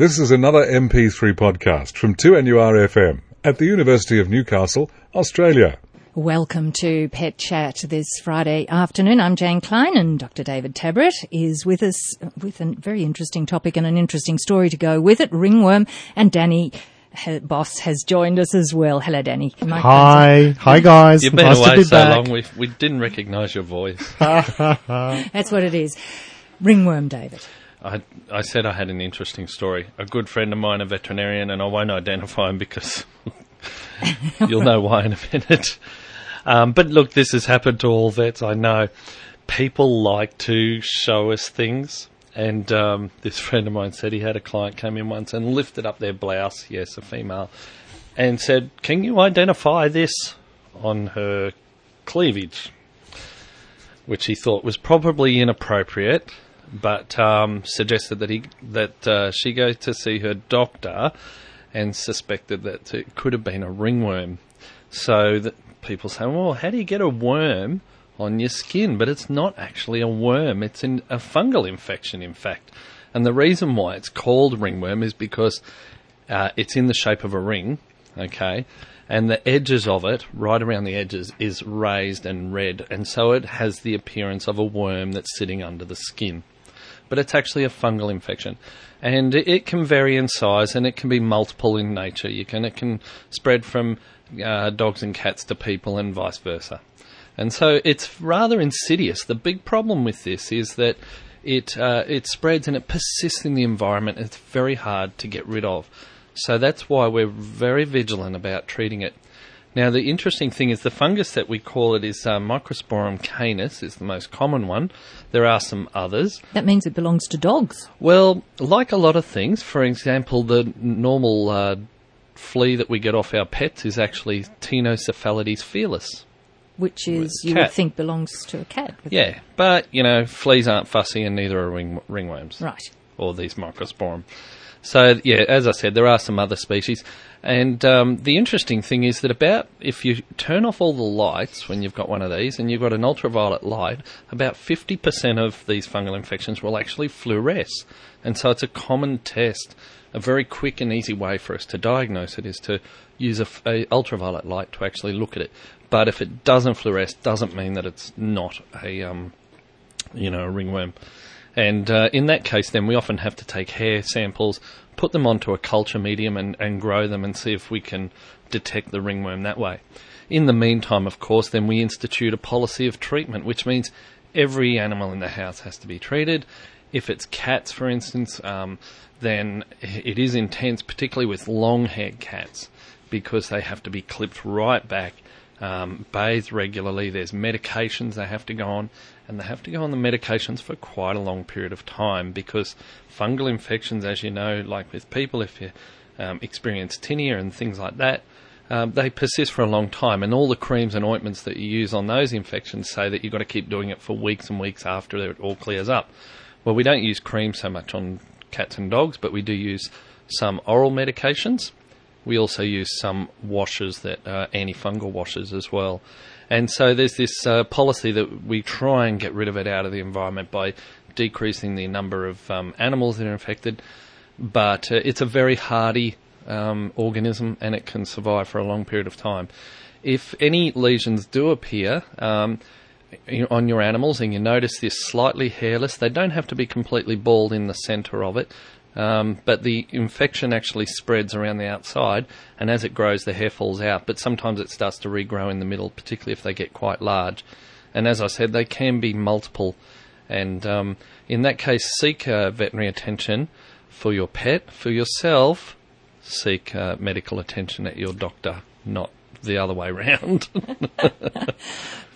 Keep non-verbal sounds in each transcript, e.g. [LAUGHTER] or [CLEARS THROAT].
This is another MP3 podcast from 2NURFM at the University of Newcastle, Australia. Welcome to Pet Chat this Friday afternoon. I'm Jane Klein and Dr. David Tabrett is with us with a very interesting topic and an interesting story to go with it. Ringworm and Danny he- Boss has joined us as well. Hello, Danny. Microphone's Hi, hi mm-hmm. guys. You've been nice to away be so back. long, we we didn't recognise your voice. [LAUGHS] That's what it is. Ringworm, David. I I said I had an interesting story. A good friend of mine, a veterinarian, and I won't identify him because [LAUGHS] you'll know why in a minute. Um, but look, this has happened to all vets. I know people like to show us things. And um, this friend of mine said he had a client come in once and lifted up their blouse, yes, a female, and said, "Can you identify this on her cleavage?" which he thought was probably inappropriate, but um, suggested that he that uh, she go to see her doctor, and suspected that it could have been a ringworm. So that people say, "Well, how do you get a worm on your skin?" But it's not actually a worm; it's in a fungal infection, in fact. And the reason why it's called ringworm is because uh, it's in the shape of a ring, okay, and the edges of it, right around the edges, is raised and red, and so it has the appearance of a worm that's sitting under the skin. But it's actually a fungal infection, and it, can vary in size, and it can be multiple in nature. You can it can spread from uh, dogs and cats to people, and vice versa. And so it's rather insidious. The big problem with this is that it uh, it spreads and it persists in the environment. It's very hard to get rid of. So that's why we're very vigilant about treating it. Now, the interesting thing is the fungus that we call it is uh, Microsporum canis is the most common one. There are some others. That means it belongs to dogs. Well, like a lot of things, for example, the normal uh, flea that we get off our pets is actually Ctenocephalides felis. Which is, you would think, belongs to a cat. Yeah, but you know, fleas aren't fussy, and neither are ring, ringworms. Right. or these microsporum. So yeah, as I said, there are some other species, and um, the interesting thing is that about if you turn off all the lights when you've got one of these, and you've got an ultraviolet light, about fifty percent of these fungal infections will actually fluoresce, and so it's a common test. A very quick and easy way for us to diagnose it is to use a, a ultraviolet light to actually look at it. But if it doesn't fluoresce, doesn't mean that it's not a um, you know, a ringworm. And uh, in that case, then we often have to take hair samples, put them onto a culture medium, and, and grow them and see if we can detect the ringworm that way. In the meantime, of course, then we institute a policy of treatment, which means every animal in the house has to be treated. If it's cats, for instance, um, then it is intense, particularly with long haired cats, because they have to be clipped right back um, bathed regularly. There's medications they have to go on, and they have to go on the medications for quite a long period of time because fungal infections, as you know, like with people, if you um, experience tinea and things like that, um, they persist for a long time. And all the creams and ointments that you use on those infections say that you've got to keep doing it for weeks and weeks after it all clears up. Well, we don't use cream so much on cats and dogs, but we do use some oral medications. We also use some washes that are antifungal washes as well. And so there's this uh, policy that we try and get rid of it out of the environment by decreasing the number of um, animals that are infected. But uh, it's a very hardy um, organism and it can survive for a long period of time. If any lesions do appear, um, on your animals and you notice this slightly hairless, they don't have to be completely bald in the centre of it, um, but the infection actually spreads around the outside, and as it grows, the hair falls out. But sometimes it starts to regrow in the middle, particularly if they get quite large. And as I said, they can be multiple. And um, in that case, seek uh, veterinary attention for your pet. For yourself, seek uh, medical attention at your doctor, not the other way [LAUGHS] round. [LAUGHS]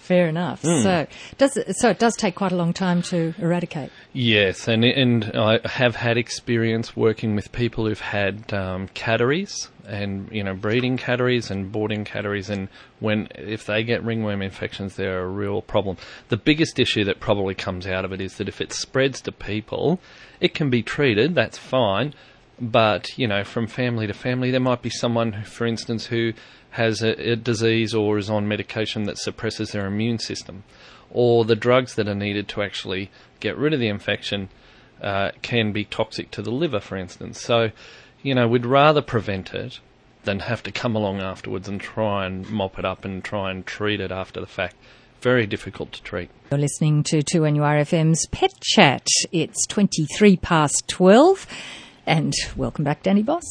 Fair enough. Hmm. So, does it, so it does take quite a long time to eradicate. Yes, and and I have had experience working with people who've had um, catteries and you know breeding catteries and boarding catteries, and when if they get ringworm infections, they're a real problem. The biggest issue that probably comes out of it is that if it spreads to people, it can be treated. That's fine, but you know from family to family, there might be someone, who, for instance, who has a, a disease or is on medication that suppresses their immune system or the drugs that are needed to actually get rid of the infection uh, can be toxic to the liver, for instance. So, you know, we'd rather prevent it than have to come along afterwards and try and mop it up and try and treat it after the fact. Very difficult to treat. You're listening to 2NURFM's Pet Chat. It's 23 past 12. And welcome back, Danny Boss.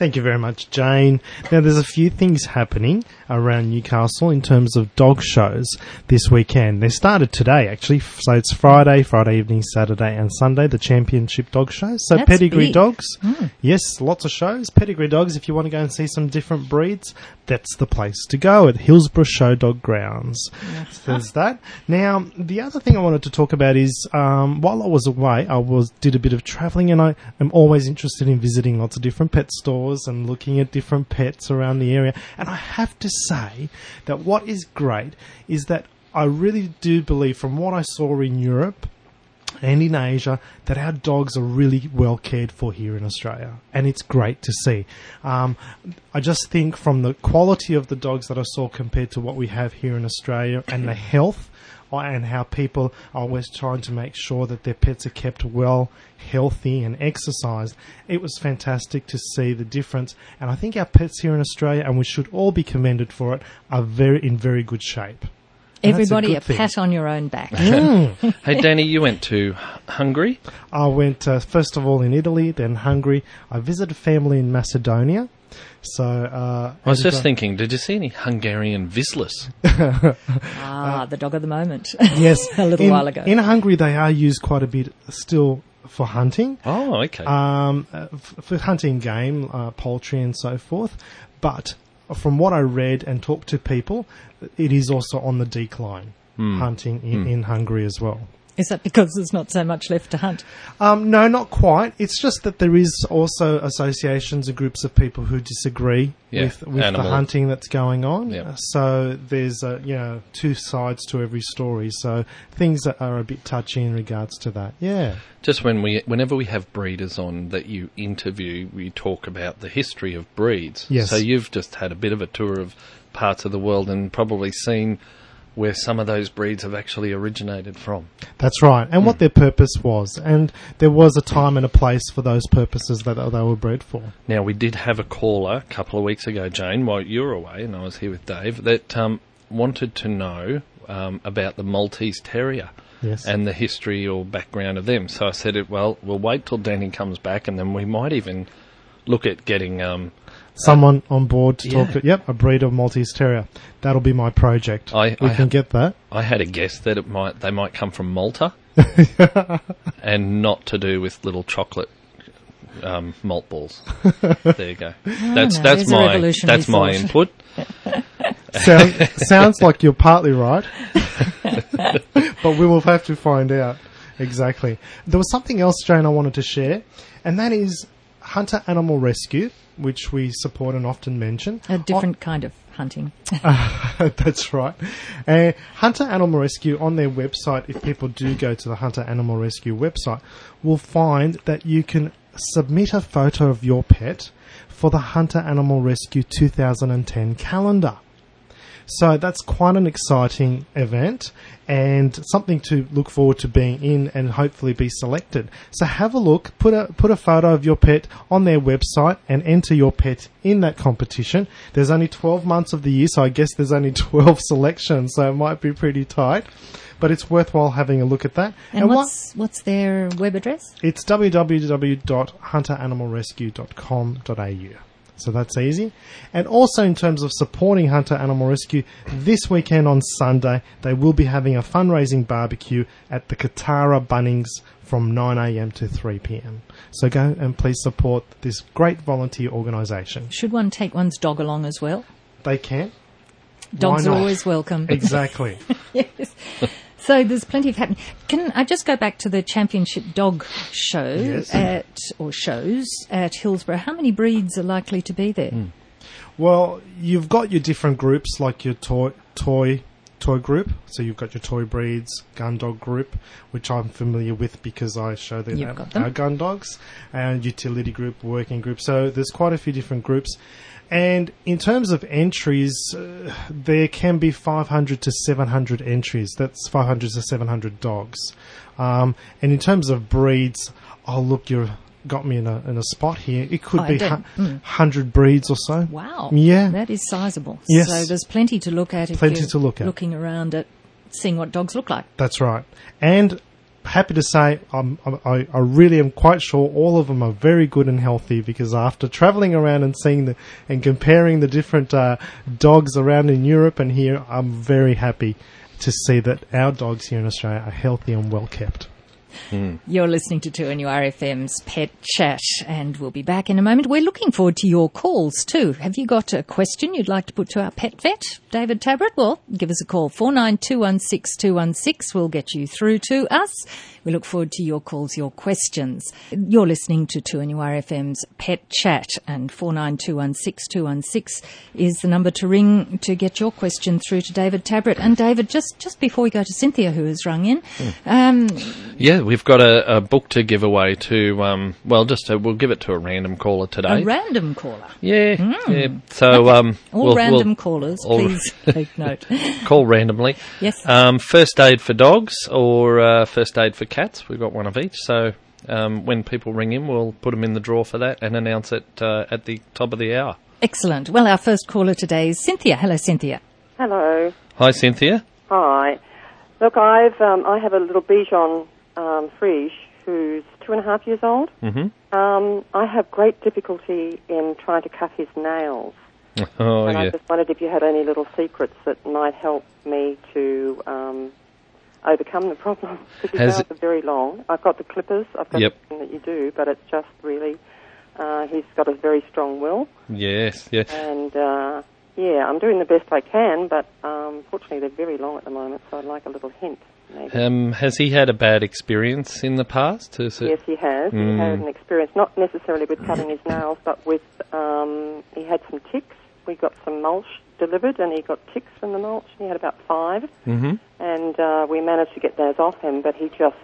Thank you very much, Jane. Now, there's a few things happening around Newcastle in terms of dog shows this weekend. They started today, actually. So it's Friday, Friday evening, Saturday, and Sunday, the championship dog shows. So That's pedigree big. dogs. Yes, lots of shows. Pedigree dogs, if you want to go and see some different breeds, that's the place to go at Hillsborough Show Dog Grounds. There's that. Now, the other thing I wanted to talk about is um, while I was away, I was did a bit of travelling, and I am always interested in visiting lots of different pet stores and looking at different pets around the area. And I have to say that what is great is that I really do believe, from what I saw in Europe and in Asia that our dogs are really well cared for here in Australia, and it's great to see. Um, I just think from the quality of the dogs that I saw compared to what we have here in Australia and the health and how people are always trying to make sure that their pets are kept well, healthy, and exercised. It was fantastic to see the difference, and I think our pets here in Australia, and we should all be commended for it, are very in very good shape. And that's a Everybody, a, pat on your own back. [LAUGHS] [LAUGHS] Hey, Danny, you went to Hungary. I went uh, first of all in Italy, then Hungary. I visited family in Macedonia. So uh, I was just uh, thinking, did you see any Hungarian Vizslas? [LAUGHS] ah, the dog of the moment. [LAUGHS] yes, [LAUGHS] a little in, while ago. in Hungary they are used quite a bit still for hunting, Oh, okay. um, uh, f- for hunting game, uh, poultry, and so forth. But from what I read and talked to people, it is also on the decline. Hmm. Hunting in, in Hungary as well. Is that because there's not so much left to hunt? Um, no, not quite. It's just that there is also associations and groups of people who disagree Yeah, with, with the hunting that's going on. Yep. Uh, So there's uh, you know two sides to every story. So things that are a bit touchy in regards to that. Yeah. Just when we, whenever we have breeders on that you interview, we talk about the history of breeds. Yes. So you've just had a bit of a tour of parts of the world and probably seen where some of those breeds have actually originated from. That's right, and Hmm. what their purpose was, and there was a time and a place for those purposes that they were bred for. Now we did have a caller a couple of weeks ago, Jane, while you were away, and I was here with Dave, that um, wanted to know um, about the Maltese Terrier. Yes. and the history or background of them. So I said, well, we'll wait till Danny comes back, and then we might even look at getting. Um, Someone on board to talk. To, yep, a breed of Maltese Terrier. That'll be my project. I- we I can ha- get that. I had a guess that it might they might come from Malta, [LAUGHS] and not to do with little chocolate um, malt balls. [LAUGHS] There you go. That's no, that's my that's my thought. input. [LAUGHS] Sound, sounds like you're partly right, but we will have to find out exactly. There was something else, Jane, I wanted to share, and that is Hunter Animal Rescue, which we support and often mention. A different kind of hunting. [LAUGHS] That's right. Uh, Hunter Animal Rescue on their website, if people do go to the Hunter Animal Rescue website, will find that you can submit a photo of your pet for the Hunter Animal Rescue 2010 calendar. So that's quite an exciting event and something to look forward to being in and hopefully be selected. So have a look, put a put a photo of your pet on their website and enter your pet in that competition. There's only 12 months of the year, so I guess there's only [LAUGHS] 12 selections, so it might be pretty tight. But it's worthwhile having a look at that. And, what- what's what's their web address? it's www.hunteranimalrescue.com.au. So that's easy. And also in terms of supporting Hunter Animal Rescue, this weekend on Sunday, they will be having a fundraising barbecue at the Kotara Bunnings from 9am to 3pm. So go and please support this great volunteer organisation. Should one take one's dog along as well? They can. Dogs are always welcome. Exactly. [LAUGHS] yes. So there's plenty of happening. Can I just go back to the championship dog show Yes. at or shows at Hillsborough? How many breeds are likely to be there? Hmm. Well, you've got your different groups like your toy, toy toy group. So you've got your toy breeds, gun dog group, which I'm familiar with because I show them our, them. our gun dogs, and utility group, working group. So there's quite a few different groups. And in terms of entries, uh, there can be 500 to 700 entries. That's 500 to 700 dogs. Um, and in terms of breeds, oh look, you've got me in a in a spot here. It could I be don't- hu- hundred breeds or so. Wow. Yeah. That is sizable. Yes. So there's plenty to look at if Plenty you're to look at. looking around at seeing what dogs look like. That's right. And happy to say, I'm, I, I really am quite sure all of them are very good and healthy because after traveling around and seeing the and comparing the different uh, dogs around in Europe and here, I'm very happy to see that our dogs here in Australia are healthy and well kept. You're listening to 2NURFM's Pet Chat, and we'll be back in a moment. We're looking forward to your calls too. Have you got a question you'd like to put to our pet vet, David Tabrett? Well, give us a call, 49216216. We'll get you through to us. We look forward to your calls, your questions. You're listening to 2NURFM's Pet Chat, and 49216216 is the number to ring to get your question through to David Tabrett. And David, just, just before we go to Cynthia, who has rung in, um, Yeah, we've got a, a book to give away to, um, well, just a, we'll give it to a random caller today. a random caller. yeah, yeah. So, um, All we'll- random we'll callers, all- please [LAUGHS] take note. [LAUGHS] call randomly. Yes. Um, first aid for dogs or uh, first aid for cats. We've got one of each. So um, when people ring in, we'll put them in the draw for that and announce it uh, at the top of the hour. Excellent. Well, our first caller today is Cynthia. Hello, Cynthia. Hello. Hi, Cynthia. Hi. Look, I've um, I have a little Bichon um, Frise who's two and a half years old. Mm-hmm. Um, I have great difficulty in trying to cut his nails, [LAUGHS] Oh, and I just wondered if you had any little secrets that might help me to um, overcome the problem. [LAUGHS] Because his nails it- are very long. I've got the clippers. I've got Yep. everything that you do, but it's just really uh, he's got a very strong will. Yes, yes. And uh, yeah, I'm doing the best I can, but um, fortunately they're very long at the moment, so I'd like a little hint. Um, has he had a bad experience in the past? Yes, he has. He Mm. had an experience, not necessarily with cutting his nails, but with um, he had some ticks. We got some mulch delivered, and he got ticks from the mulch. He had about five, Mhm. and uh, we managed to get those off him, but he just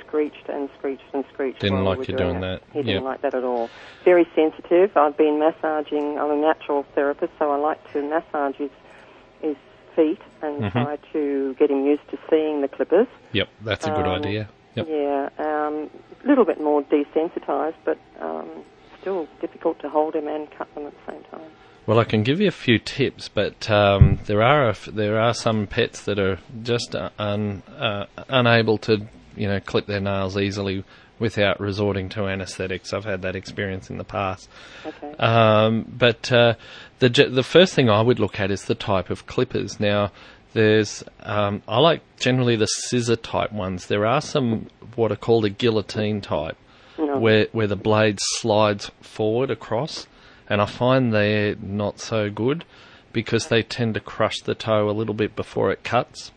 screeched and screeched and screeched. Didn't like we you were doing that. He didn't Yep. like that at all. Very sensitive. I've been massaging. I'm a natural therapist, so I like to massage his his feet and Mhm. try to get him used to seeing the clippers. Yep, that's a good Um, idea. Yep. Yeah, um, a little bit more desensitized, but um, still difficult to hold him and cut them at the same time. Well, I can give you a few tips, but um, there are a f- there are some pets that are just uh, un, uh, unable to you know clip their nails easily without resorting to anaesthetics. I've had that experience in the past. Okay. Um, but uh, the the first thing I would look at is the type of clippers. Now, there's um, I like generally the scissor type ones. There are some what are called a guillotine type, No. where where the blade slides forward across, and I find they're not so good because they tend to crush the toe a little bit before it cuts.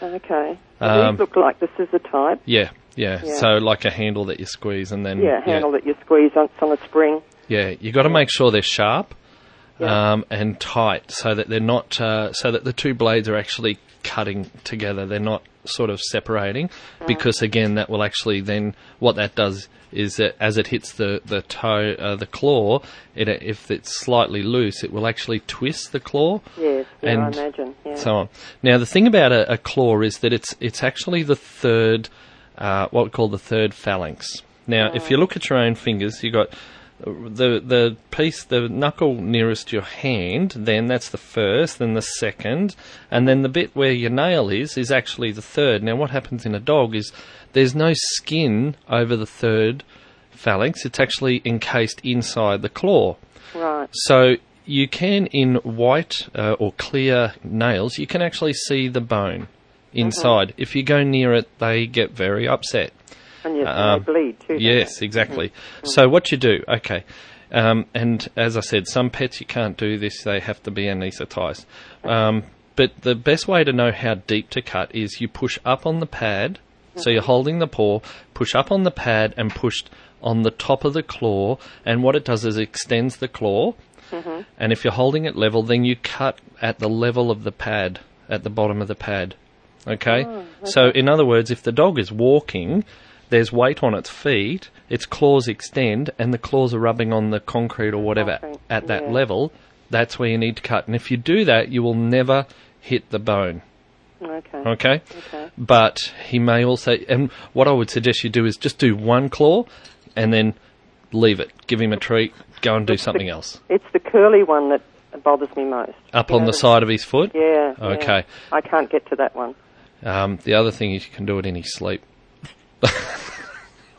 Okay. Um, These look like the scissor type. Yeah, yeah. Yeah. So like a handle that you squeeze and then Yeah, handle that you squeeze on, on a spring. Yeah, you've got to make sure they're sharp Yeah. um, and tight, so that they're not, uh, so that the two blades are actually cutting together. They're not sort of separating, because again, that will actually then what that does is that as it hits the the toe, uh, the claw, it if it's slightly loose, it will actually twist the claw. Yes, yeah, And I imagine. Yeah. So on. Now the thing about a, a claw is that it's it's actually the third, uh, what we call the third phalanx. Now, if you look at your own fingers, you've got the the piece, the knuckle nearest your hand. Then that's the first, then the second, and then the bit where your nail is is actually the third. Now, what happens in a dog is there's no skin over the third phalanx. It's actually encased inside the claw. right. So you can, in white uh, or clear nails, you can actually see the bone inside. If you go near it, they get very upset. And yes, Um, they bleed too. Yes, exactly. So what you do, okay, um, and as I said, some pets you can't do this; they have to be anaesthetised. Um, but the best way to know how deep to cut is you push up on the pad. So you're holding the paw, push up on the pad, and push on the top of the claw. And what it does is it extends the claw. And if you're holding it level, then you cut at the level of the pad. at the bottom of the pad. Okay? Oh, so, in other words, if the dog is walking, there's weight on its feet, its claws extend, and the claws are rubbing on the concrete or whatever Concrete, at that yeah. level, that's where you need to cut. And if you do that, you will never hit the bone. Okay. Okay? Okay. But he may also, and what I would suggest you do is just do one claw and then leave it. Give him a treat, go and do something else. It's the curly one that bothers me most. Up You on know, the side of his foot? Yeah. yeah. Okay. I can't get to that one. Um, the other thing is you can do it in his sleep.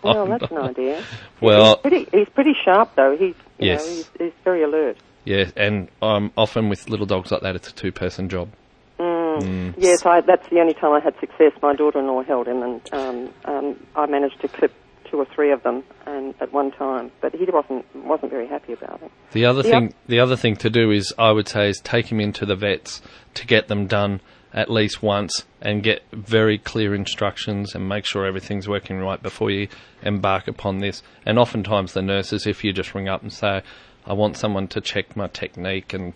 Well, [LAUGHS] that's an idea. Well, He's pretty, he's pretty sharp though. He's you Yes. know, he's, he's very alert. yeah, and um, often with little dogs like that, it's a two-person job. Mm. Yes, I, that's the only time I had success. My daughter-in-law held him, and um, um, I managed to clip two or three of them and at one time. But he wasn't wasn't very happy about it. The other Yep. thing, the other thing to do is, I would say, is take him into the vets to get them done at least once and get very clear instructions and make sure everything's working right before you embark upon this. And oftentimes the nurses, if you just ring up and say, "I want someone to check my technique," and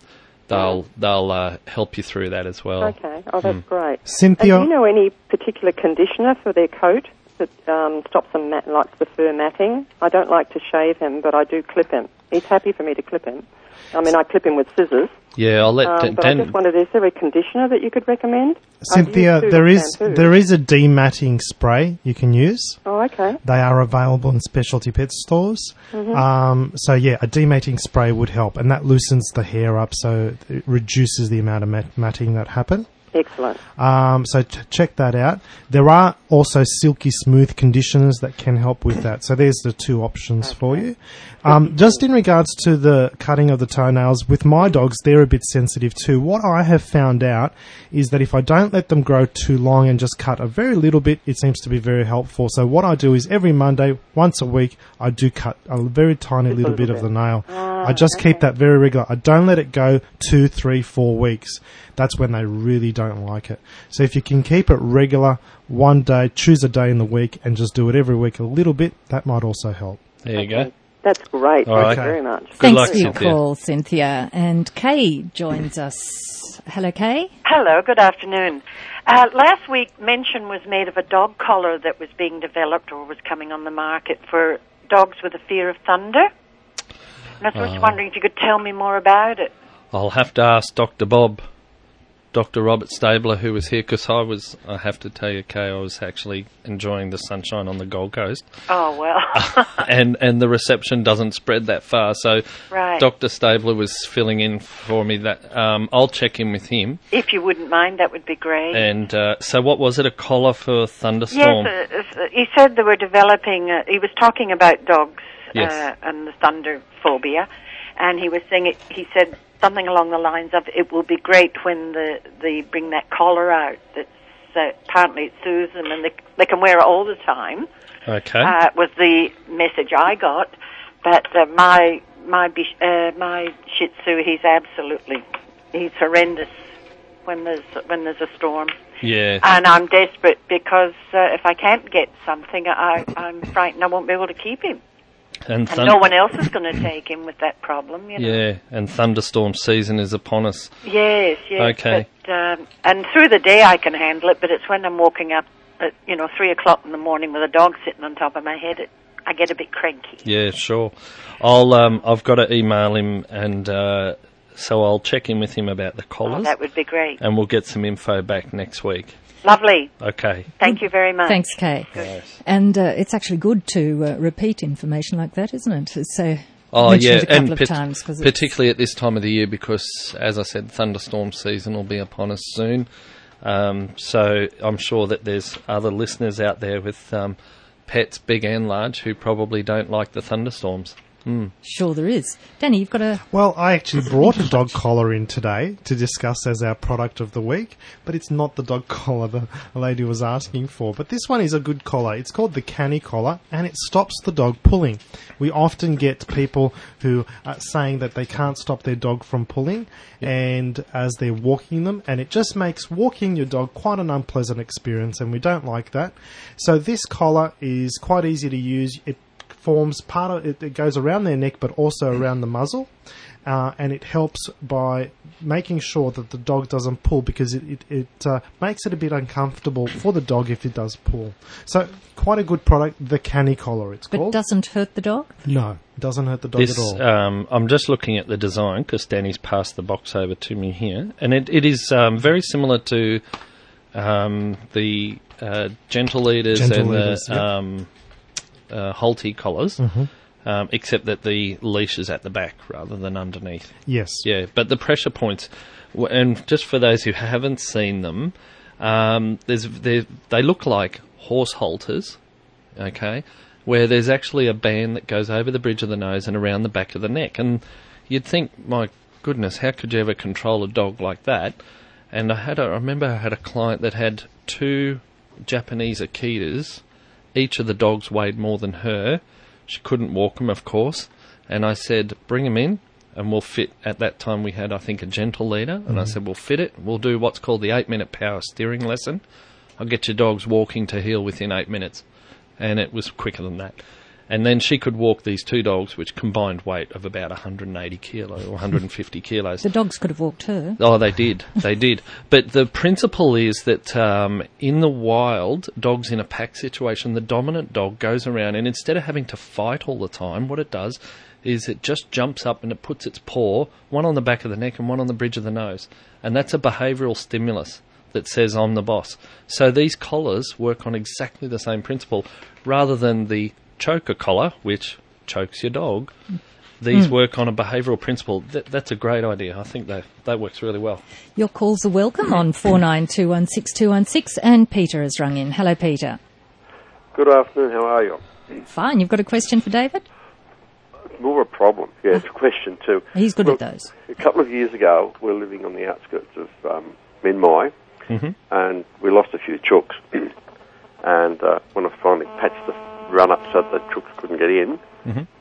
they'll they'll uh, help you through that as well. Okay. Oh, that's great. And Cynthia, do you know any particular conditioner for their coat that um, stops them mat- like the fur matting? I don't like to shave him, but I do clip him. He's happy for me to clip him. I mean, I clip him with scissors. Yeah, I'll let Um, Dan. but I just wondered, is there a conditioner that you could recommend? Cynthia, I use there Susan is shampoo. there is a dematting spray you can use. Oh, okay. They are available in specialty pet stores. Mm-hmm. Um, so yeah, a dematting spray would help, and that loosens the hair up, so it reduces the amount of mat- matting that happen. Excellent. Um, so ch- check that out. There are also silky smooth conditioners that can help with that. So there's the two options for you. Um, just in regards to the cutting of the toenails, with my dogs, they're a bit sensitive too. What I have found out is that if I don't let them grow too long and just cut a very little bit, it seems to be very helpful. So what I do is every Monday, once a week, I do cut a very tiny little, little bit, of the nail. I just keep that very regular. I don't let it go two, three, four weeks. That's when they really don't like it. So if you can keep it regular, one day, choose a day in the week, and just do it every week a little bit, that might also help. there you go. That's great. All Thank right. you very much. Thanks luck, for your Cynthia. call, Cynthia. And Kay joins us. Hello, Kay. Hello, good afternoon. Uh, last week, mention was made of a dog collar that was being developed or was coming on the market for dogs with a fear of thunder. And I was just wondering if you could tell me more about it. I'll have to ask Dr. Bob, Dr. Robert Stabler, who was here, because I was, I have to tell you, Kay, I was actually enjoying the sunshine on the Gold Coast. Oh, well. [LAUGHS] and and the reception doesn't spread that far. So Right. Dr. Stabler was filling in for me. That um, I'll check in with him. if you wouldn't mind, that would be great. And uh, so, what was it? A collar for a thunderstorm? Yes, uh, uh, he said they were developing. Uh, he was talking about dogs Yes. uh, and the thunder phobia, and he was saying it, he said something along the lines of, "It will be great when the they bring that collar out. That's uh, apparently it soothes them, and they they can wear it all the time." okay. Uh, was the message I got, but uh, my my uh, my Shih Tzu, he's absolutely he's horrendous when there's when there's a storm yeah. and I'm desperate because uh, if I can't get something, I, I'm frightened I won't be able to keep him, and and no one else is going to take him with that problem. You know. Yeah, and thunderstorm season is upon us. Yes, yes. Okay. But, um, and through the day I can handle it, but it's when I'm walking up at you know three o'clock in the morning with a dog sitting on top of my head, it, I get a bit cranky. Yeah, sure. I'll um, I've got to email him, and uh, so I'll check in with him about the Oh, collars, that would be great. and we'll get some info back next week. Lovely. Okay. Thank you very much. Thanks, Kay. And uh, it's actually good to uh, repeat information like that, isn't it? So Oh yeah, it a couple and of pat- times particularly at this time of the year, because as I said, thunderstorm season will be upon us soon. Um, so I'm sure that there's other listeners out there with um, pets, big and large, who probably don't like the thunderstorms. Sure there is. Danny, you've got a Well, I actually brought a dog collar in today to discuss as our product of the week, but it's not the dog [LAUGHS] collar the lady was asking for. But this one is a good collar. It's called the Canny collar, and it stops the dog pulling. We often get people who are saying that they can't stop their dog from pulling, and as they're walking them, and it just makes walking your dog quite an unpleasant experience, and we don't like that. So this collar is quite easy to use. It forms part of it, it goes around their neck, but also around the muzzle, uh, and it helps by making sure that the dog doesn't pull because it it, it uh, makes it a bit uncomfortable for the dog if it does pull. So quite a good product, the Canny Collar. It's But called. doesn't hurt the dog? no, it doesn't hurt the dog This, at all. um, I'm just looking at the design because Danny's passed the box over to me here, and it, it is um, very similar to um, the uh, gentle leaders Gentle and leaders, the yep. Uh, Halti collars, um, except that the leash is at the back rather than underneath. yes. Yeah, but the pressure points, and just for those who haven't seen them, um, there's they look like horse halters, okay, where there's actually a band that goes over the bridge of the nose and around the back of the neck, and you'd think, my goodness, how could you ever control a dog like that? And I had, a, I remember, I had a client that had two Japanese Akitas. Each of the dogs weighed more than her. She couldn't walk them, of course. And I said, bring them in and we'll fit, at that time we had, I think, a gentle leader. And I mm-hmm. said, we'll fit it. We'll do what's called the eight minute power steering lesson. I'll get your dogs walking to heel within eight minutes. And it was quicker than that. And then she could walk these two dogs, which combined weight of about 180 kilo or 150 [LAUGHS] kilos. The dogs could have walked her. Oh, they did. They did. But the principle is that um, in the wild, dogs in a pack situation, the dominant dog goes around and instead of having to fight all the time, what it does is it just jumps up and it puts its paw, one on the back of the neck and one on the bridge of the nose. And that's a behavioural stimulus that says, I'm the boss. So these collars work on exactly the same principle rather than the choker collar, which chokes your dog. These work on a behavioural principle. That, that's a great idea. I think that that works really well. Your calls are welcome on 49216216 and Peter has rung in. Hello, Peter. Good afternoon. How are you? Fine. You've got a question for David? More of a problem. Yeah, it's a [LAUGHS] question too. He's good Look, at those. A couple of years ago, we were living on the outskirts of um, Minmi, and we lost a few chooks. [CLEARS THROAT] and uh, when I finally patched the run up so that the chooks couldn't get in,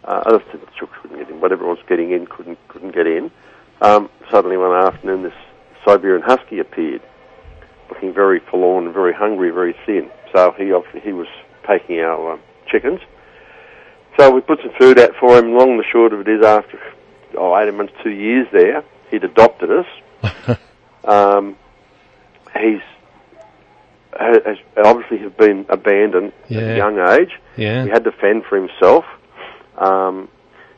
uh, other the chooks couldn't get in, whatever was getting in couldn't couldn't get in. Um, suddenly one afternoon, this Siberian Husky appeared, looking very forlorn, very hungry, very thin. So he he was taking our um, chickens. So we put some food out for him. Long and the short of it is, after oh, 18 months, two years there, he'd adopted us. [LAUGHS] um, he's has obviously have been abandoned at a young age. Yeah. He had to fend for himself. Um,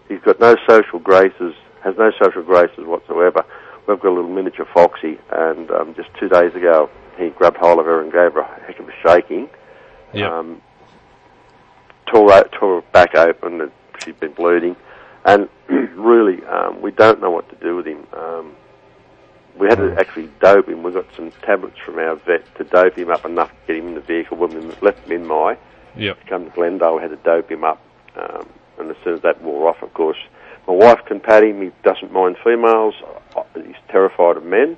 he's got no social graces, has no social graces whatsoever. We've got a little miniature foxy, and um, just two days ago, he grabbed hold of her and gave her a heck of a shaking. Yeah. Um, tore, tore her back open, and she'd been bleeding. And [CLEARS THROAT] really, um, we don't know what to do with him. Um, we had to actually dope him. We got some tablets from our vet to dope him up enough to get him in the vehicle when we left him in my Yep. come to Glendale, we had to dope him up. Um, and as soon as that wore off, of course, my wife can pat him. He doesn't mind females. He's terrified of men.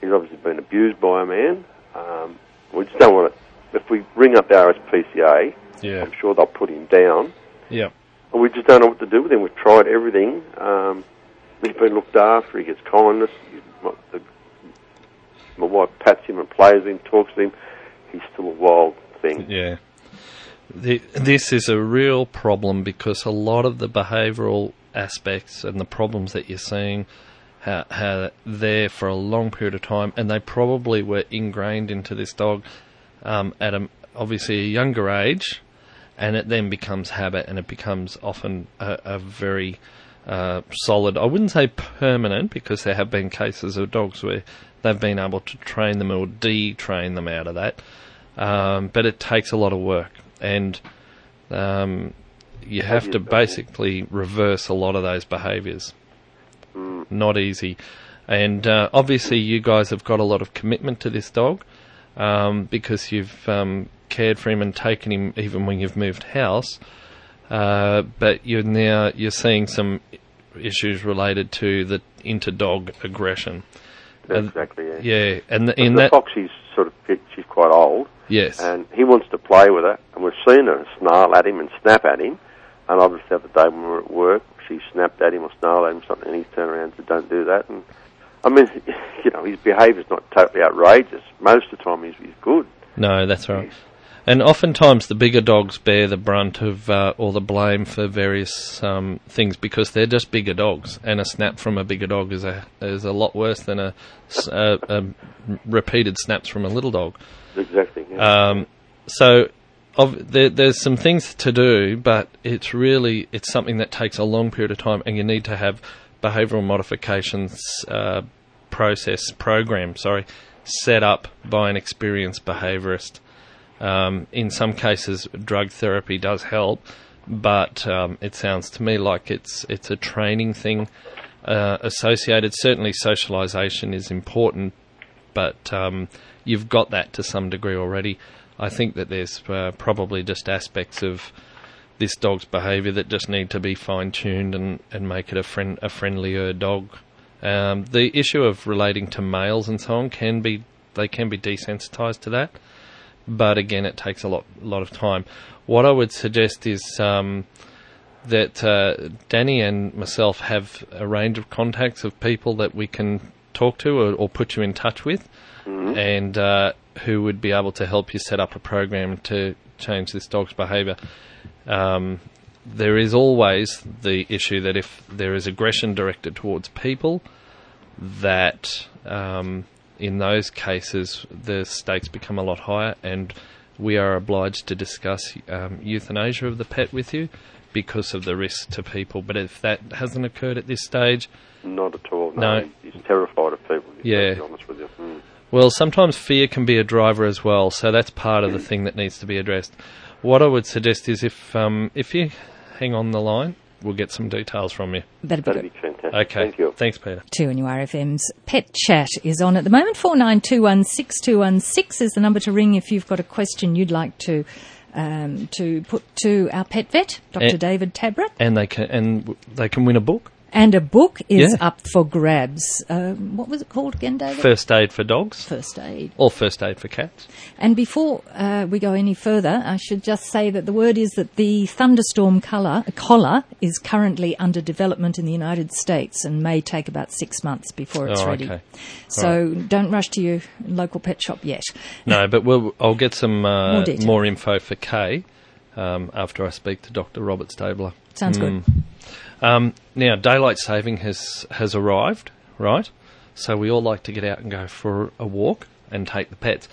He's obviously been abused by a man. Um, we just don't want to. If we ring up the RSPCA, Yeah. I'm sure they'll put him down. Yeah. And we just don't know what to do with him. We've tried everything. Um, he's been looked after. He gets kindness. My, the, my wife pats him and plays him, talks to him. He's still a wild thing. Yeah. The, this is a real problem because a lot of the behavioural aspects and the problems that you're seeing are, there for a long period of time, and they probably were ingrained into this dog um, at a, obviously a younger age, and it then becomes habit, and it becomes often a, a very uh, solid. I wouldn't say permanent because there have been cases of dogs where they've been able to train them or de-train them out of that um, but it takes a lot of work, and um, you have to basically reverse a lot of those behaviours. Not easy, and uh, obviously you guys have got a lot of commitment to this dog um, because you've um, cared for him and taken him even when you've moved house. Uh, but you're now you're seeing some issues related to the inter-dog aggression. That's exactly, yeah. Yeah, and the, in the that foxy's sort of she's quite old, yes, and he wants to play with her. And we've seen her snarl at him and snap at him. And obviously, the other day when we were at work, she snapped at him or snarled at him something, and he turned around and said, "Don't do that." And I mean, [LAUGHS] you know, his behaviour's not totally outrageous. Most of the time, he's, he's good. No, that's right. And oftentimes the bigger dogs bear the brunt of uh, or the blame for various um, things because they're just bigger dogs, and a snap from a bigger dog is a is a lot worse than a repeated snaps from a little dog. Exactly. Yeah. Um, so of, there, there's some things to do, but it's really it's something that takes a long period of time, and you need to have behavioural modifications uh, process program, sorry, set up by an experienced behaviourist. Um, in some cases, drug therapy does help, but um, it sounds to me like it's it's a training thing uh, associated. Certainly, socialisation is important, but um, you've got that to some degree already. I think that there's uh, probably just aspects of this dog's behaviour that just need to be fine tuned and, and make it a friend a friendlier dog. Um, the issue of relating to males and so on can be they can be desensitised to that, but again, it takes a lot lot of time. What I would suggest is um, that uh, Danny and myself have a range of contacts of people that we can talk to or, or put you in touch with, and uh, who would be able to help you set up a program to change this dog's behaviour. Um, there is always the issue that if there is aggression directed towards people, that um, in those cases the stakes become a lot higher, and we are obliged to discuss um, euthanasia of the pet with you because of the risk to people. But if that hasn't occurred at this stage, Not at all. No, No. he's terrified of people. Yeah. Honest with you. Mm. Well, sometimes fear can be a driver as well, so that's part of the [CLEARS THROAT] thing that needs to be addressed. What I would suggest is if um, if you hang on the line, we'll get some details from you. That'd be That'd be fantastic. Okay. Thank you. Thanks, Peter. Two and RFM's Pet Chat is on at the moment. 49216216 is the number to ring if you've got a question you'd like to um, to put to our pet vet, Dr. Eh. David Tabrett. And they can and they can win a book. And a book is Yeah. up for grabs. Um, what was it called again, David? First aid for dogs First aid. or first aid for cats. And before uh, we go any further, I should just say that the word is that the thunderstorm collar, collar is currently under development in the United States and may take about six months before it's Oh, ready. okay. So don't rush to your local pet shop yet. No, but we'll, I'll get some uh, More more info for Kay um, after I speak to Dr. Robert Stabler. Sounds good. Um, now, daylight saving has has arrived, right? So we all like to get out and go for a walk and take the pets.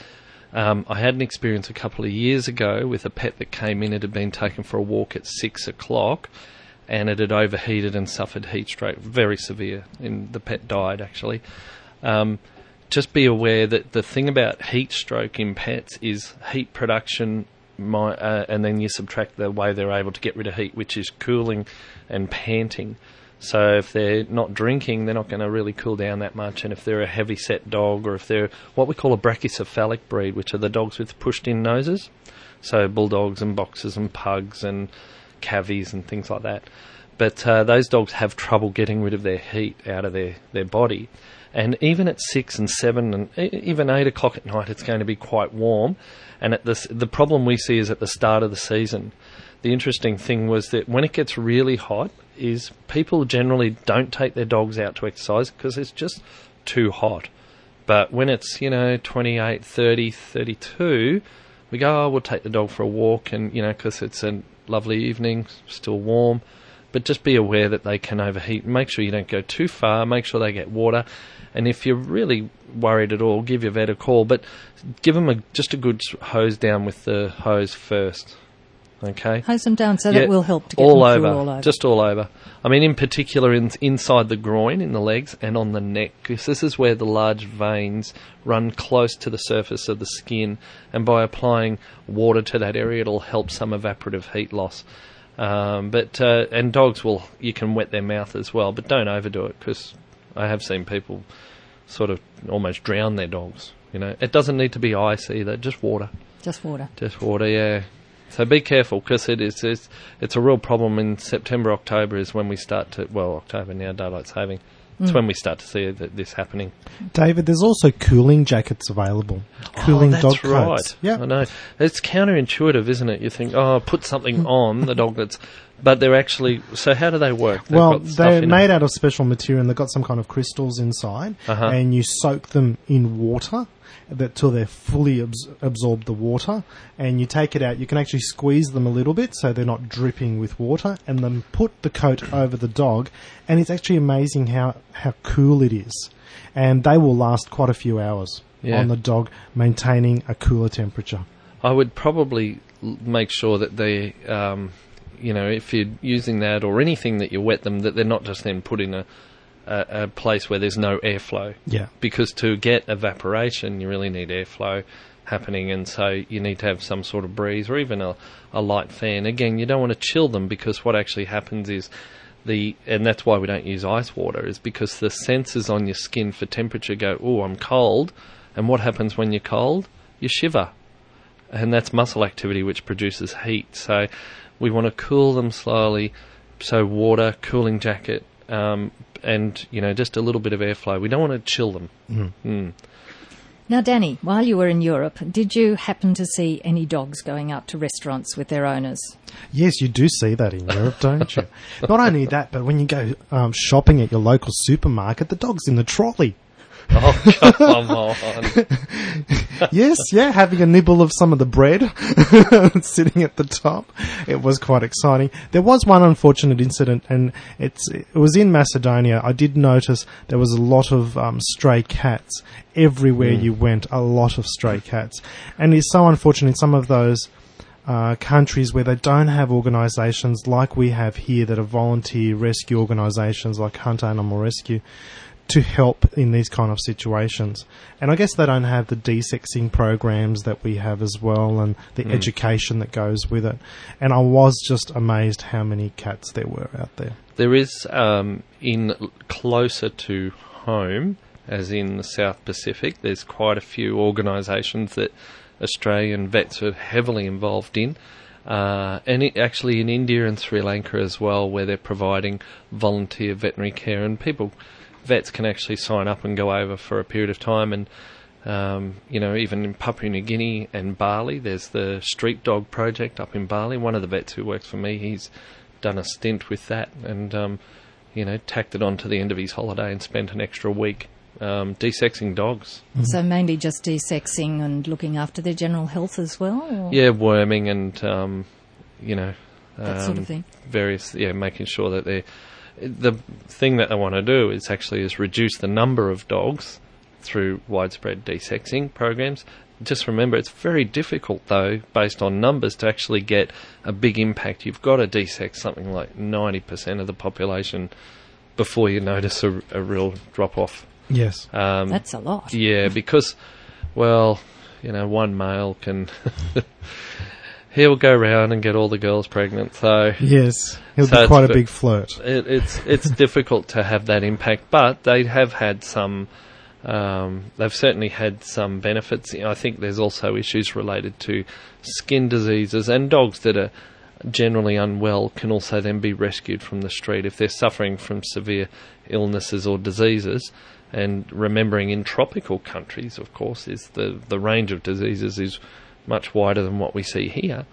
Um, I had an experience a couple of years ago with a pet that came in. It had been taken for a walk at six o'clock, and it had overheated and suffered heat stroke, very severe. And the pet died actually. Um, just be aware that the thing about heat stroke in pets is heat production, my, uh, and then you subtract the way they're able to get rid of heat, which is cooling and panting. So if they're not drinking, they're not going to really cool down that much. And if they're a heavy set dog, or if they're what we call a brachycephalic breed, which are the dogs with pushed in noses, so bulldogs and boxers and pugs and cavies and things like that. But uh, those dogs have trouble getting rid of their heat out of their, their body. And even at six and seven and even eight o'clock at night, it's going to be quite warm. And at this, the problem we see is at the start of the season. The interesting thing was that when it gets really hot, is people generally don't take their dogs out to exercise because it's just too hot. But when it's, you know, 28, 30, 32, we go, oh, we'll take the dog for a walk and, you know, because it's a lovely evening, still warm. But just be aware that they can overheat. Make sure you don't go too far. Make sure they get water. And if you're really worried at all, give your vet a call. But give them a, just a good hose down with the hose first. Okay? Hose them down so Yeah, that will help to get all them over, all over. just all over. I mean, in particular, in, inside the groin, in the legs, and on the neck, because this is where the large veins run close to the surface of the skin, and by applying water to that area, it'll help some evaporative heat loss. Um, but uh, and dogs will you can wet their mouth as well, but don't overdo it because I have seen people sort of almost drown their dogs. You know, it doesn't need to be ice either, just water. Just water. Just water, yeah. So be careful because it is it's, it's a real problem in September, October is when we start to well October now daylight saving. It's when we start to see th- this happening. David, there's also cooling jackets available. Cooling oh, that's dog right. coats. Yeah. I know. It's counterintuitive, isn't it? You think, oh, put something on the dog that's, but they're actually. So how do they work? They've Well, they're made it. out of special material and they've got some kind of crystals inside, Uh-huh. and you soak them in water, that till they're fully abs- absorbed the water, and you take it out. You can actually squeeze them a little bit so they're not dripping with water, and then put the coat over the dog, and it's actually amazing how how cool it is, and they will last quite a few hours Yeah. on the dog, maintaining a cooler temperature. I would probably make sure that they, um, you know, if you're using that or anything that you wet them, that they're not just then put in a, a, a place where there's no airflow. Yeah. Because to get evaporation, you really need airflow happening, and so you need to have some sort of breeze or even a, a light fan. Again, you don't want to chill them because what actually happens is the, and that's why we don't use ice water, is because the sensors on your skin for temperature go, oh, I'm cold, and what happens when you're cold? You shiver and that's muscle activity which produces heat. So we want to cool them slowly. So water, cooling jacket, um, and you know just a little bit of airflow. We don't want to chill them. Mm. Now, Danny, while you were in Europe, did you happen to see any dogs going out to restaurants with their owners? Yes, you do see that in Europe, don't you? [LAUGHS] Not only that, but when you go um, shopping at your local supermarket, the dog's in the trolley. [LAUGHS] Oh come on! [LAUGHS] yes, yeah, having a nibble of some of the bread [LAUGHS] sitting at the top. It was quite exciting. There was one unfortunate incident, and it's it was in Macedonia. I did notice there was a lot of um, stray cats everywhere you went. A lot of stray cats, and it's so unfortunate in some of those. Uh, countries where they don't have organisations like we have here that are volunteer rescue organisations like Hunter Animal Rescue to help in these kind of situations. And I guess they don't have the desexing programs that we have as well and the education that goes with it. And I was just amazed how many cats there were out there. There is um, in closer to home, as in the South Pacific. There's quite a few organisations that Australian vets are heavily involved in. Uh, and it, actually in India and Sri Lanka as well, where they're providing volunteer veterinary care, and people, vets can actually sign up and go over for a period of time. And um, you know, even in Papua New Guinea and Bali, there's the Street Dog Project up in Bali. One of the vets who works for me, he's done a stint with that, and um, you know, tacked it on to the end of his holiday and spent an extra week um, desexing dogs. So mainly just desexing and looking after their general health as well? Or Yeah, worming and um, you know That sort of um, thing. Various, yeah, making sure that they. The thing that they want to do is actually is reduce the number of dogs through widespread desexing programs. Just remember, it's very difficult though, based on numbers, to actually get a big impact. You've got to desex something like ninety percent of the population before you notice a, a real drop off. Yes. Um, That's a lot. yeah, because, well, you know, one male can. [LAUGHS] he'll go around and get all the girls pregnant. So Yes. He'll So be quite a big flirt. it, it's it's [LAUGHS] difficult to have that impact, but they have had some. Um, they've certainly had some benefits. I think there's also issues related to skin diseases and dogs that are generally unwell can also then be rescued from the street if they're suffering from severe illnesses or diseases. And remembering in tropical countries, of course, is the the range of diseases is much wider than what we see here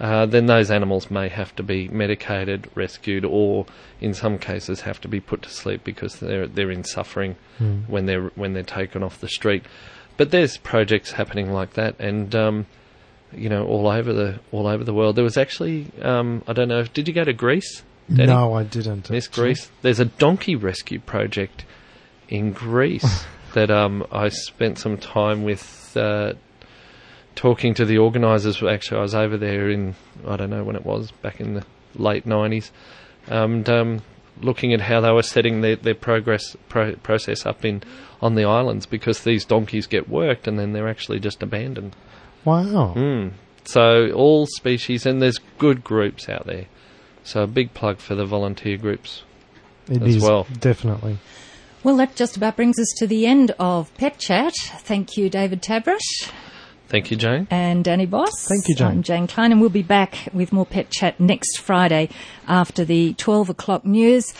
uh, then those animals may have to be medicated, rescued, or in some cases have to be put to sleep because they're they're in suffering when they're when they're taken off the street. But there's projects happening like that, and um, you know all over the all over the world. There was actually um, I don't know. Did you go to Greece? Danny? No, I didn't. Miss. Greece. There's a donkey rescue project in Greece [LAUGHS] that um, I spent some time with uh, talking to the organisers. Actually, I was over there in I don't know when it was back in the late nineties, and um, looking at how they were setting their, their progress pro- process up in on the islands because these donkeys get worked and then they're actually just abandoned. Wow. Mm. So all species and there's good groups out there. So a big plug for the volunteer groups. It as is, well. Definitely. Well, that just about brings us to the end of Pet Chat. Thank you, David Tabrett Thank you, Jane. and Danny Boss. Thank you, Jane. I'm Jane Klein, and we'll be back with more Pet Chat next Friday after the 12 o'clock news.